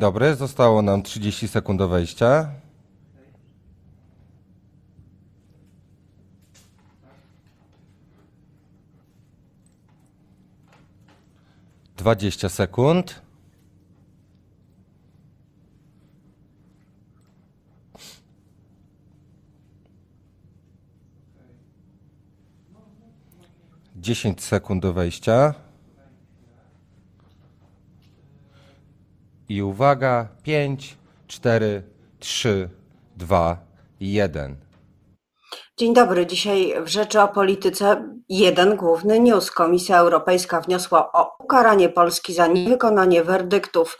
Dobry, zostało nam 30 sekund do wejścia. Dwadzieścia sekund. Dziesięć sekund do wejścia. I uwaga, 5, 4, 3, 2, 1. Dzień dobry. Dzisiaj w Rzeczy o Polityce jeden główny news. Komisja Europejska wniosła o ukaranie Polski za niewykonanie werdyktów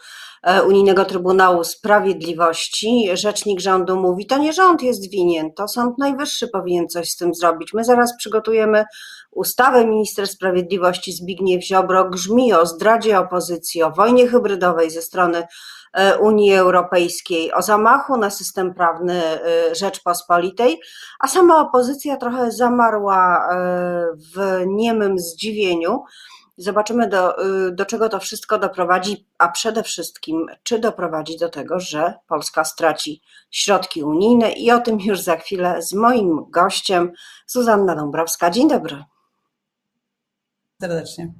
Unijnego Trybunału Sprawiedliwości. Rzecznik rządu mówi, to nie rząd jest winien, to Sąd Najwyższy powinien coś z tym zrobić. My zaraz przygotujemy ustawę. Minister Sprawiedliwości Zbigniew Ziobro grzmi o zdradzie opozycji, o wojnie hybrydowej ze strony e, Unii Europejskiej, o zamachu na system prawny e, Rzeczpospolitej, a sama opozycja trochę zamarła e, w niemym zdziwieniu. Zobaczymy, do, do czego to wszystko doprowadzi, a przede wszystkim, czy doprowadzi do tego, że Polska straci środki unijne. I o tym już za chwilę z moim gościem, Zuzanna Dąbrowska. Dzień dobry serdecznie.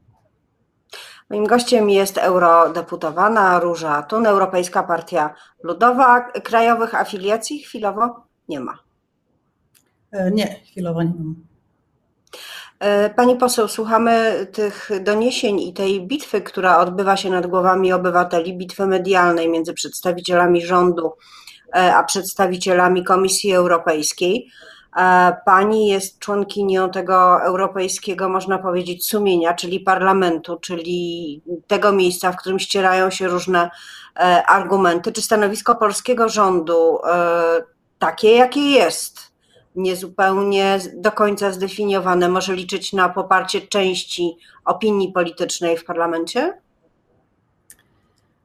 Moim gościem jest eurodeputowana Róża Tun, Europejska Partia Ludowa. Krajowych afiliacji chwilowo nie ma. E, nie, chwilowo nie mam. E, pani poseł, słuchamy tych doniesień i tej bitwy, która odbywa się nad głowami obywateli, bitwy medialnej między przedstawicielami rządu e, a przedstawicielami Komisji Europejskiej. Pani jest członkinią tego europejskiego, można powiedzieć, sumienia, czyli parlamentu, czyli tego miejsca, w którym ścierają się różne e, argumenty. Czy stanowisko polskiego rządu, e, takie jakie jest, niezupełnie do końca zdefiniowane, może liczyć na poparcie części opinii politycznej w parlamencie?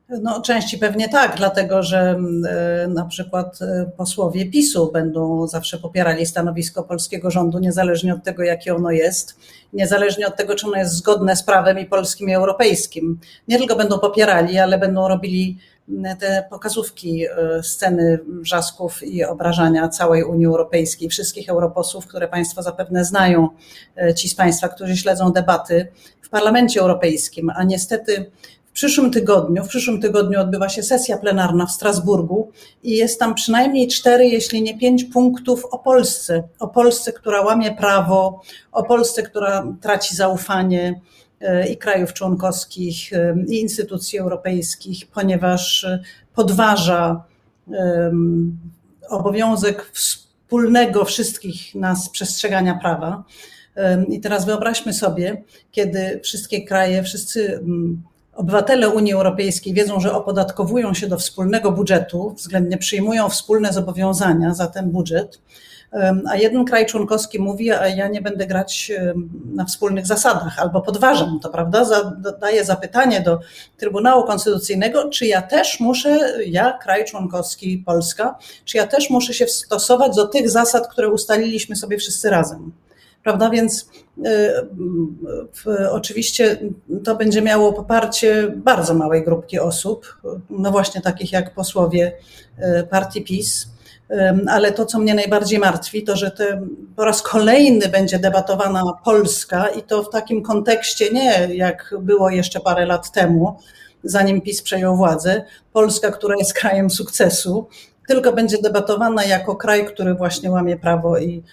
No, części pewnie tak, dlatego że mm, e, na przykład e, posłowie PiSu będą zawsze popierali stanowisko polskiego rządu, niezależnie od tego, jakie ono jest, niezależnie od tego, czy ono jest zgodne z prawem i polskim i europejskim. Nie tylko będą popierali, ale będą robili mm, te pokazówki, e, sceny wrzasków i obrażania całej Unii Europejskiej, wszystkich europosłów, które Państwo zapewne znają, ci z Państwa, którzy śledzą debaty w Parlamencie Europejskim, a niestety przyszłym tygodniu, w przyszłym tygodniu odbywa się sesja plenarna w Strasburgu i jest tam przynajmniej cztery, jeśli nie pięć punktów o Polsce. O Polsce, która łamie prawo, o Polsce, która traci zaufanie e, i krajów członkowskich, e, i instytucji europejskich, ponieważ podważa obowiązek wspólnego wszystkich nas przestrzegania prawa. I teraz wyobraźmy sobie, kiedy wszystkie kraje, wszyscy Obywatele Unii Europejskiej wiedzą, że opodatkowują się do wspólnego budżetu, względnie przyjmują wspólne zobowiązania za ten budżet, a jeden kraj członkowski mówi, a ja nie będę grać na wspólnych zasadach, albo podważam to, prawda? Daję zapytanie do Trybunału Konstytucyjnego, czy ja też muszę, ja, kraj członkowski Polska, czy ja też muszę się stosować do tych zasad, które ustaliliśmy sobie wszyscy razem prawda? Więc y, oczywiście to będzie miało poparcie bardzo małej grupki osób, no właśnie takich jak posłowie y, partii PiS. Ale to, co mnie najbardziej martwi, to że te, po raz kolejny będzie debatowana Polska i to w takim kontekście nie jak było jeszcze parę lat temu, zanim PiS przejął władzę, Polska, która jest krajem sukcesu, tylko będzie debatowana jako kraj, który właśnie łamie prawo i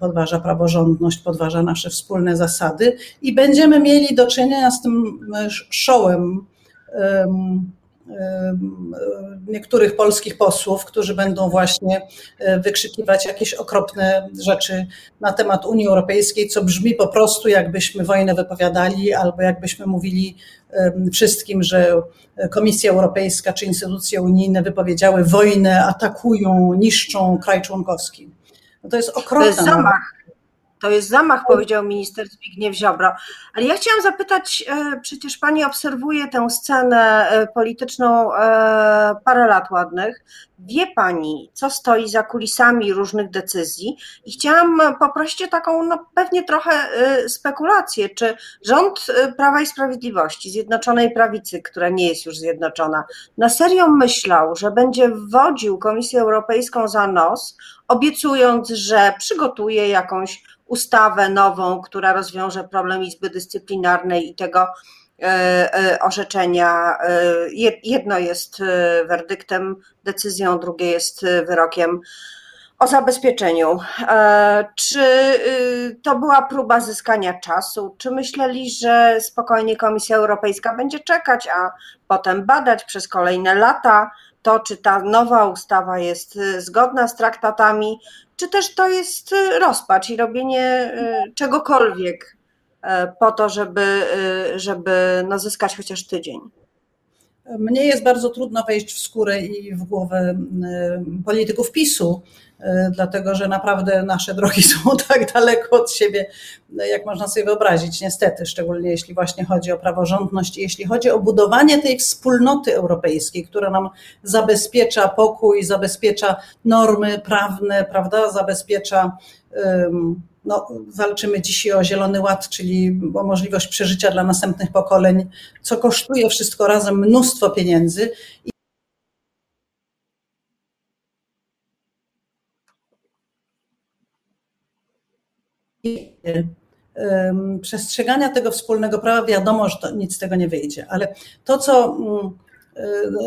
podważa praworządność, podważa nasze wspólne zasady i będziemy mieli do czynienia z tym y, szołem niektórych polskich posłów, którzy będą właśnie y, wykrzykiwać jakieś okropne rzeczy na temat Unii Europejskiej, co brzmi po prostu jakbyśmy wojnę wypowiadali albo jakbyśmy mówili wszystkim, że Komisja Europejska czy instytucje unijne wypowiedziały wojnę, atakują, niszczą kraj członkowski. No to jest okropne. To jest zamach. To jest zamach, powiedział minister Zbigniew Ziobro. Ale ja chciałam zapytać, e, przecież pani obserwuje tę scenę e, polityczną e, parę lat ładnych. Wie pani, co stoi za kulisami różnych decyzji i chciałam poprosić o taką, no pewnie trochę spekulację, czy rząd Prawa i Sprawiedliwości, Zjednoczonej Prawicy, która nie jest już zjednoczona, na serio myślał, że będzie wodził Komisję Europejską za nos, obiecując, że przygotuje jakąś ustawę nową, która rozwiąże problem Izby Dyscyplinarnej i tego e, e, orzeczenia. E, jedno jest werdyktem, decyzją, drugie jest wyrokiem o zabezpieczeniu. Czy to była próba zyskania czasu? Czy myśleli, że spokojnie Komisja Europejska będzie czekać, a potem badać przez kolejne lata to, czy ta nowa ustawa jest zgodna z traktatami, czy też to jest y, rozpacz i robienie y, czegokolwiek e, po to, żeby, y, żeby no, zyskać chociaż tydzień? Mnie jest bardzo trudno wejść w skórę i w głowę polityków PiSu, dlatego że naprawdę nasze drogi są tak daleko od siebie, jak można sobie wyobrazić, niestety, szczególnie jeśli właśnie chodzi o praworządność i jeśli chodzi o budowanie tej wspólnoty europejskiej, która nam zabezpiecza pokój, zabezpiecza normy prawne, prawda, zabezpiecza. No, walczymy dzisiaj o Zielony Ład, czyli o możliwość przeżycia dla następnych pokoleń, co kosztuje wszystko razem mnóstwo pieniędzy. Przestrzegania tego wspólnego prawa, wiadomo, że to, nic z tego nie wyjdzie, ale to, co, mm,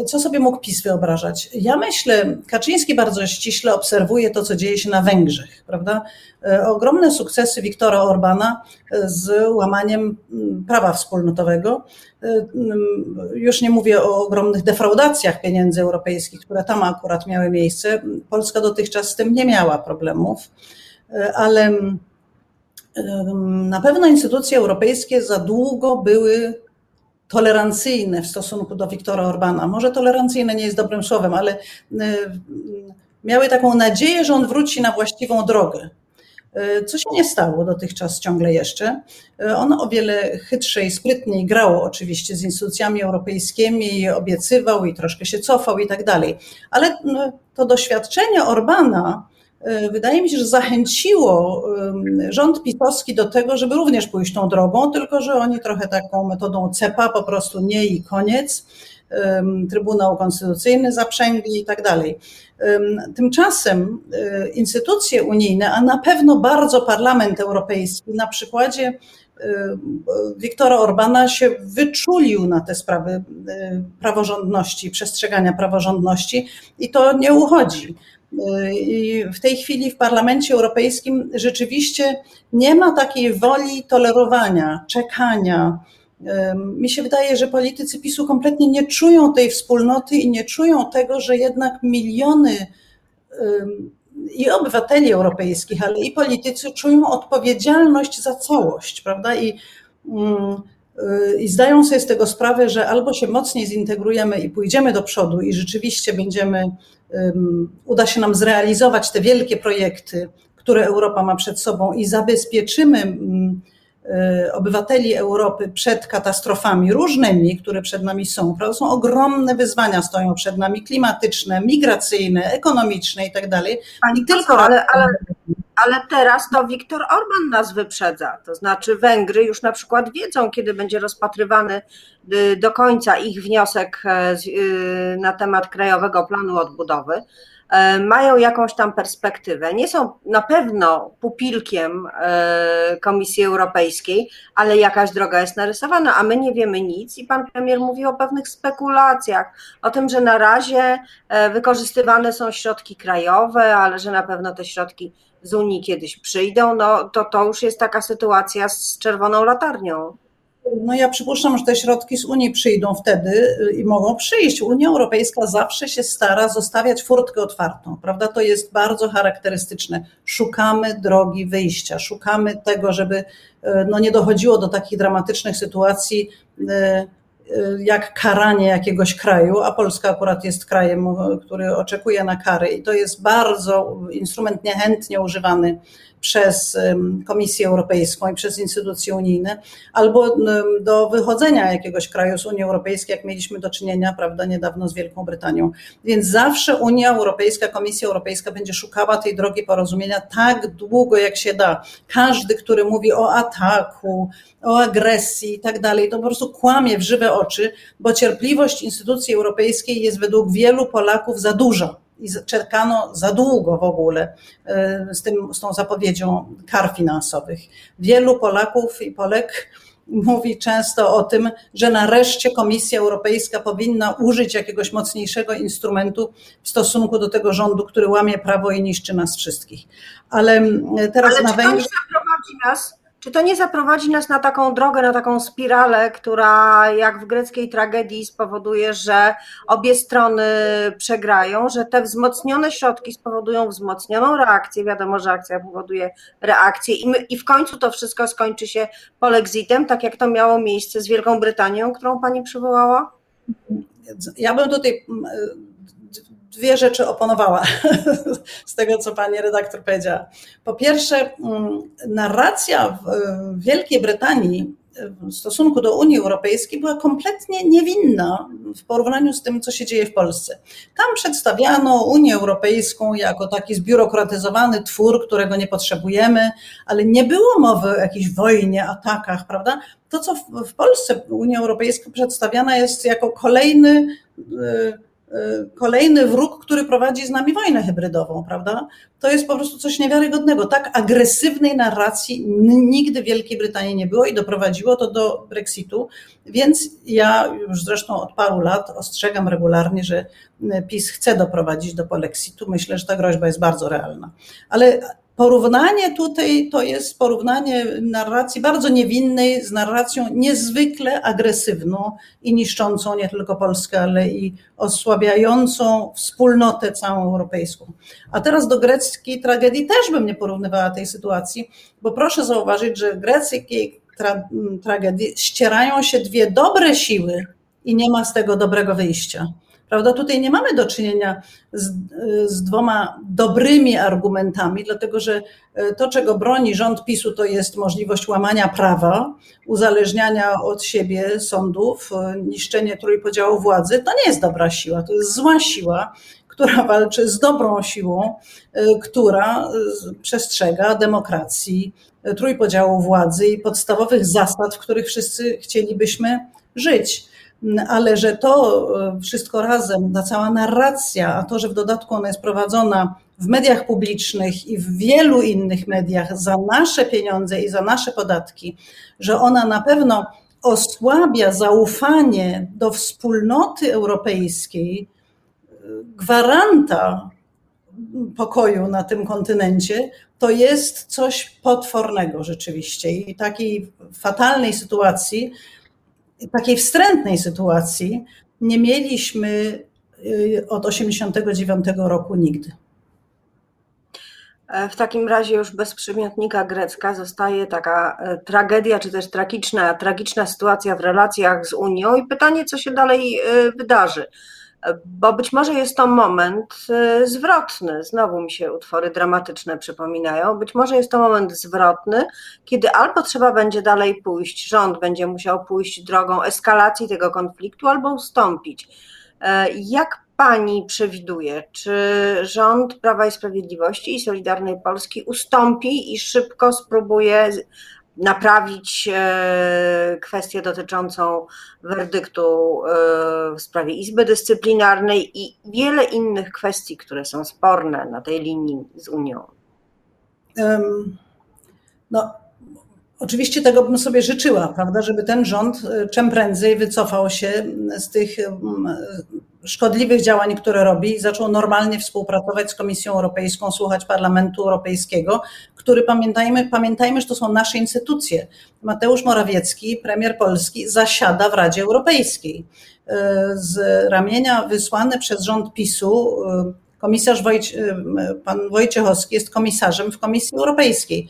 e, co sobie mógł PiS wyobrażać? Ja myślę, Kaczyński bardzo ściśle obserwuje to, co dzieje się na Węgrzech, prawda? E, ogromne sukcesy Viktora Orbana z łamaniem mm, prawa wspólnotowego. Mm, już nie mówię o ogromnych defraudacjach pieniędzy europejskich, które tam akurat miały miejsce. Polska dotychczas z tym nie miała problemów, ale na pewno instytucje europejskie za długo były tolerancyjne w stosunku do Viktora Orbana. Może tolerancyjne nie jest dobrym słowem, ale miały taką nadzieję, że on wróci na właściwą drogę. E, co się nie stało dotychczas ciągle jeszcze. E, on o wiele chytrzej, sprytniej grał oczywiście z instytucjami europejskimi, obiecywał i troszkę się cofał i tak dalej. Ale to doświadczenie Orbana wydaje mi się, że zachęciło rząd pisowski do tego, żeby również pójść tą drogą, tylko że oni trochę taką metodą cepa, po prostu nie i koniec. Trybunał Konstytucyjny zaprzęgli i tak dalej. Tymczasem e, instytucje unijne, a na pewno bardzo Parlament Europejski, na przykładzie e, Wiktora Orbana się wyczulił na te sprawy praworządności, przestrzegania praworządności i to nie uchodzi. I w tej chwili w Parlamencie Europejskim rzeczywiście nie ma takiej woli tolerowania, czekania. Mi się wydaje, że politycy PiSu kompletnie nie czują tej wspólnoty i nie czują tego, że jednak miliony i obywateli europejskich, ale i politycy czują odpowiedzialność za całość, prawda? I, mm, i zdają sobie z tego sprawę, że albo się mocniej zintegrujemy i pójdziemy do przodu i rzeczywiście będziemy uda się nam zrealizować te wielkie projekty, które Europa ma przed sobą i zabezpieczymy e, obywateli Europy przed katastrofami różnymi, które przed nami są. Prawda? Są ogromne wyzwania, stoją przed nami klimatyczne, migracyjne, ekonomiczne i tak dalej. Pani tylko, ale, ale, ale teraz to Viktor Orban nas wyprzedza. To znaczy Węgry już na przykład wiedzą, kiedy będzie rozpatrywany y, do końca ich wniosek e, y, na temat Krajowego Planu Odbudowy. E, mają jakąś tam perspektywę. Nie są na pewno pupilkiem e, Komisji Europejskiej, ale jakaś droga jest narysowana, a my nie wiemy nic i pan premier mówi o pewnych spekulacjach, o tym, że na razie wykorzystywane są środki krajowe, ale że na pewno te środki z Unii kiedyś przyjdą, no to to już jest taka sytuacja z czerwoną latarnią. No ja przypuszczam, że te środki z Unii przyjdą wtedy y, i mogą przyjść. Unia Europejska zawsze się stara zostawiać furtkę otwartą, prawda? To jest bardzo charakterystyczne. Szukamy drogi wyjścia, szukamy tego, żeby y, no, nie dochodziło do takich dramatycznych sytuacji, y, jak karanie jakiegoś kraju, a Polska akurat jest krajem, który oczekuje na kary i to jest bardzo instrument niechętnie używany przez Komisję Europejską i przez instytucje unijne, albo do wychodzenia jakiegoś kraju z Unii Europejskiej, jak mieliśmy do czynienia, prawda, niedawno z Wielką Brytanią. Więc zawsze Unia Europejska, Komisja Europejska będzie szukała tej drogi porozumienia tak długo, jak się da. Każdy, który mówi o ataku, o agresji i tak dalej, to po prostu kłamie w żywe oczy, bo cierpliwość instytucji europejskiej jest według wielu Polaków za duża i czekano za długo w ogóle e, z, tym, z tą zapowiedzią kar finansowych. Wielu Polaków i Polek mówi często o tym, że nareszcie Komisja Europejska powinna użyć jakiegoś mocniejszego instrumentu w stosunku do tego rządu, który łamie prawo i niszczy nas wszystkich. Ale teraz Ale na Węgrzech. nas czy to nie zaprowadzi nas na taką drogę, na taką spiralę, która jak w greckiej tragedii spowoduje, że obie strony przegrają, że te wzmocnione środki spowodują wzmocnioną reakcję? Wiadomo, że akcja powoduje reakcję i, my, i w końcu to wszystko skończy się polexitem, tak jak to miało miejsce z Wielką Brytanią, którą pani przywołała? Ja bym tutaj dwie rzeczy oponowała z tego, co pani redaktor powiedziała. Po pierwsze, mm, narracja w Wielkiej Brytanii w stosunku do Unii Europejskiej była kompletnie niewinna w porównaniu z tym, co się dzieje w Polsce. Tam przedstawiano Unię Europejską jako taki zbiurokratyzowany twór, którego nie potrzebujemy, ale nie było mowy o jakiejś wojnie, atakach, prawda? To, co w Polsce Unia Europejska przedstawiana jest jako kolejny y, Y, kolejny wróg, który prowadzi z nami wojnę hybrydową, prawda? To jest po prostu coś niewiarygodnego. Tak agresywnej narracji nigdy w Wielkiej Brytanii nie było i doprowadziło to do Brexitu. Więc ja już zresztą od paru lat ostrzegam regularnie, że PiS chce doprowadzić do polexitu. Myślę, że ta groźba jest bardzo realna. Ale Porównanie tutaj to jest porównanie narracji bardzo niewinnej z narracją niezwykle agresywną i niszczącą nie tylko Polskę, ale i osłabiającą wspólnotę całą europejską. A teraz do greckiej tragedii też bym nie porównywała tej sytuacji, bo proszę zauważyć, że w greckiej tra tragedii ścierają się dwie dobre siły i nie ma z tego dobrego wyjścia. Prawda? Tutaj nie mamy do czynienia z, z, dwoma dobrymi argumentami, dlatego że e, to, czego broni rząd PiSu, to jest możliwość łamania prawa, uzależniania od siebie sądów, e, niszczenie trójpodziału władzy. To nie jest dobra siła, to jest zła siła, która walczy z dobrą siłą, e, która przestrzega demokracji, trójpodziału władzy i podstawowych zasad, w których wszyscy chcielibyśmy żyć ale że to e, wszystko razem, ta cała narracja, a to, że w dodatku ona jest prowadzona w mediach publicznych i w wielu innych mediach za nasze pieniądze i za nasze podatki, że ona na pewno osłabia zaufanie do wspólnoty europejskiej, gwaranta pokoju na tym kontynencie, to jest coś potwornego rzeczywiście. I takiej fatalnej sytuacji takiej wstrętnej sytuacji nie mieliśmy y, od 1989 roku nigdy. E, w takim razie już bez przymiotnika grecka zostaje taka e, tragedia, czy też tragiczna, tragiczna sytuacja w relacjach z Unią i pytanie, co się dalej e, wydarzy bo być może jest to moment y, zwrotny. Znowu mi się utwory dramatyczne przypominają. Być może jest to moment zwrotny, kiedy albo trzeba będzie dalej pójść, rząd będzie musiał pójść drogą eskalacji tego konfliktu, albo ustąpić. E, jak pani przewiduje, czy rząd Prawa i Sprawiedliwości i Solidarnej Polski ustąpi i szybko spróbuje naprawić e, kwestię dotyczącą werdyktu e, w sprawie Izby Dyscyplinarnej i wiele innych kwestii, które są sporne na tej linii z Unią? No, oczywiście tego bym sobie życzyła, prawda, żeby ten rząd e, czym prędzej wycofał się z tych szkodliwych działań, które robi zaczął normalnie współpracować z Komisją Europejską, słuchać Parlamentu Europejskiego, który pamiętajmy, pamiętajmy, że to są nasze instytucje. Mateusz Morawiecki, premier Polski, zasiada w Radzie Europejskiej. Z ramienia wysłany przez rząd PiSu komisarz Wojcie, pan Wojciechowski jest komisarzem w Komisji Europejskiej.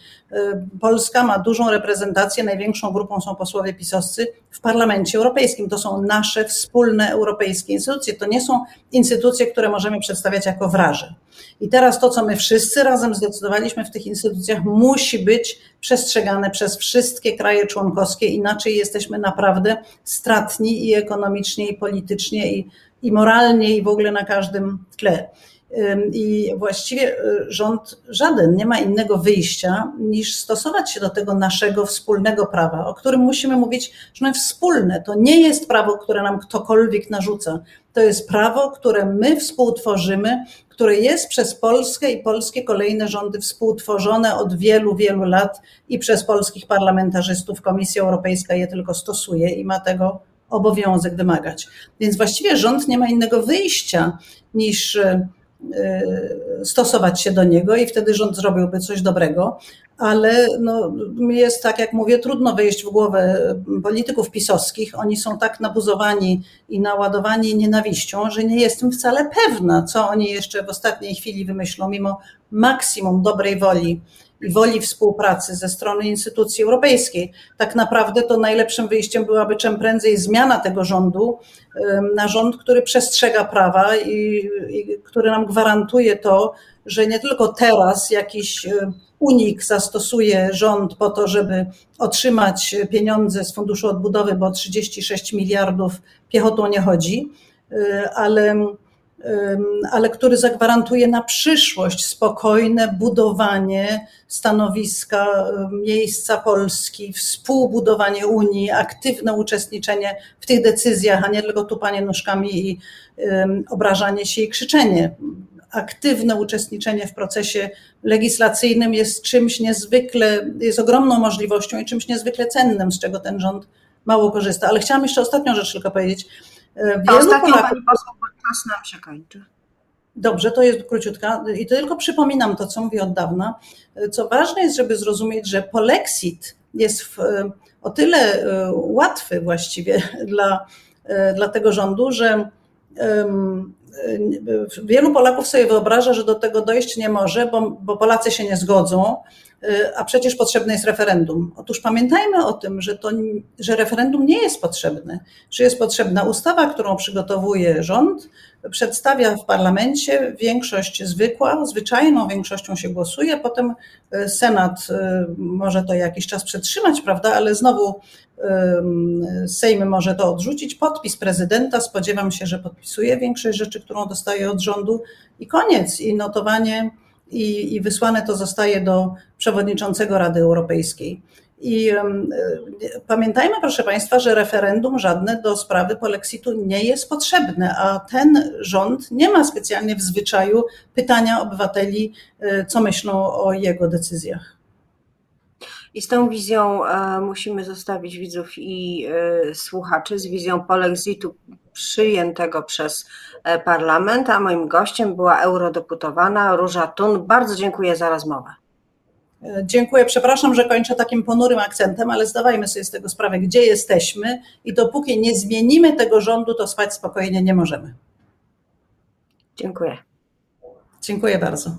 Polska ma dużą reprezentację, największą grupą są posłowie pisowscy w Parlamencie Europejskim. To są nasze wspólne europejskie instytucje. To nie są instytucje, które możemy przedstawiać jako wraże. I teraz to, co my wszyscy razem zdecydowaliśmy w tych instytucjach, musi być przestrzegane przez wszystkie kraje członkowskie, inaczej jesteśmy naprawdę stratni i ekonomicznie, i politycznie, i, i moralnie, i w ogóle na każdym tle. I właściwie y, rząd żaden nie ma innego wyjścia niż stosować się do tego naszego wspólnego prawa, o którym musimy mówić, że ono wspólne. To nie jest prawo, które nam ktokolwiek narzuca. To jest prawo, które my współtworzymy, które jest przez Polskę i polskie kolejne rządy współtworzone od wielu, wielu lat i przez polskich parlamentarzystów. Komisja Europejska je tylko stosuje i ma tego obowiązek wymagać. Więc właściwie rząd nie ma innego wyjścia niż y, stosować się do niego i wtedy rząd zrobiłby coś dobrego, ale no, jest tak, jak mówię, trudno wejść w głowę polityków pisowskich. Oni są tak nabuzowani i naładowani nienawiścią, że nie jestem wcale pewna, co oni jeszcze w ostatniej chwili wymyślą, mimo maksimum dobrej woli i woli współpracy ze strony instytucji europejskiej. Tak naprawdę to najlepszym wyjściem byłaby czym prędzej zmiana tego rządu na rząd, który przestrzega prawa i, i który nam gwarantuje to, że nie tylko teraz jakiś unik zastosuje rząd po to, żeby otrzymać pieniądze z Funduszu Odbudowy, bo 36 miliardów piechotą nie chodzi, ale ale który zagwarantuje na przyszłość spokojne budowanie stanowiska, miejsca Polski, współbudowanie Unii, aktywne uczestniczenie w tych decyzjach, a nie tylko tupanie nóżkami i obrażanie się i krzyczenie. Aktywne uczestniczenie w procesie legislacyjnym jest czymś niezwykle, jest ogromną możliwością i czymś niezwykle cennym, z czego ten rząd mało korzysta. Ale chciałam jeszcze ostatnią rzecz tylko powiedzieć. Wielu Ostatnią Polaków... pani poseł, czas nam się kończy. Dobrze, to jest króciutka i to tylko przypominam to, co mówię od dawna. Co ważne jest, żeby zrozumieć, że polexit jest w, o tyle e, łatwy właściwie dla, e, dla tego rządu, że wielu Polaków sobie wyobraża, że do tego dojść nie może, bo, bo Polacy się nie zgodzą, a przecież potrzebne jest referendum. Otóż pamiętajmy o tym, że, to, że referendum nie jest potrzebne, że jest potrzebna ustawa, którą przygotowuje rząd, przedstawia w parlamencie większość zwykła, zwyczajną większością się głosuje, potem y, Senat y, może to jakiś czas przetrzymać, prawda, ale znowu Sejm może to odrzucić. Podpis prezydenta, spodziewam się, że podpisuje większość rzeczy, którą dostaje od rządu i koniec. I notowanie i, i wysłane to zostaje do przewodniczącego Rady Europejskiej. I um, pamiętajmy, proszę Państwa, że referendum żadne do sprawy polexitu nie jest potrzebne, a ten rząd nie ma specjalnie w zwyczaju pytania obywateli, e, co myślą o jego decyzjach. I z tą wizją e, musimy zostawić widzów i e, słuchaczy, z wizją polexitu przyjętego przez e, parlament, a moim gościem była eurodeputowana Róża Tun. Bardzo dziękuję za rozmowę. Dziękuję. Przepraszam, że kończę takim ponurym akcentem, ale zdawajmy sobie z tego sprawę, gdzie jesteśmy i dopóki nie zmienimy tego rządu, to spać spokojnie nie możemy. Dziękuję. Dziękuję bardzo.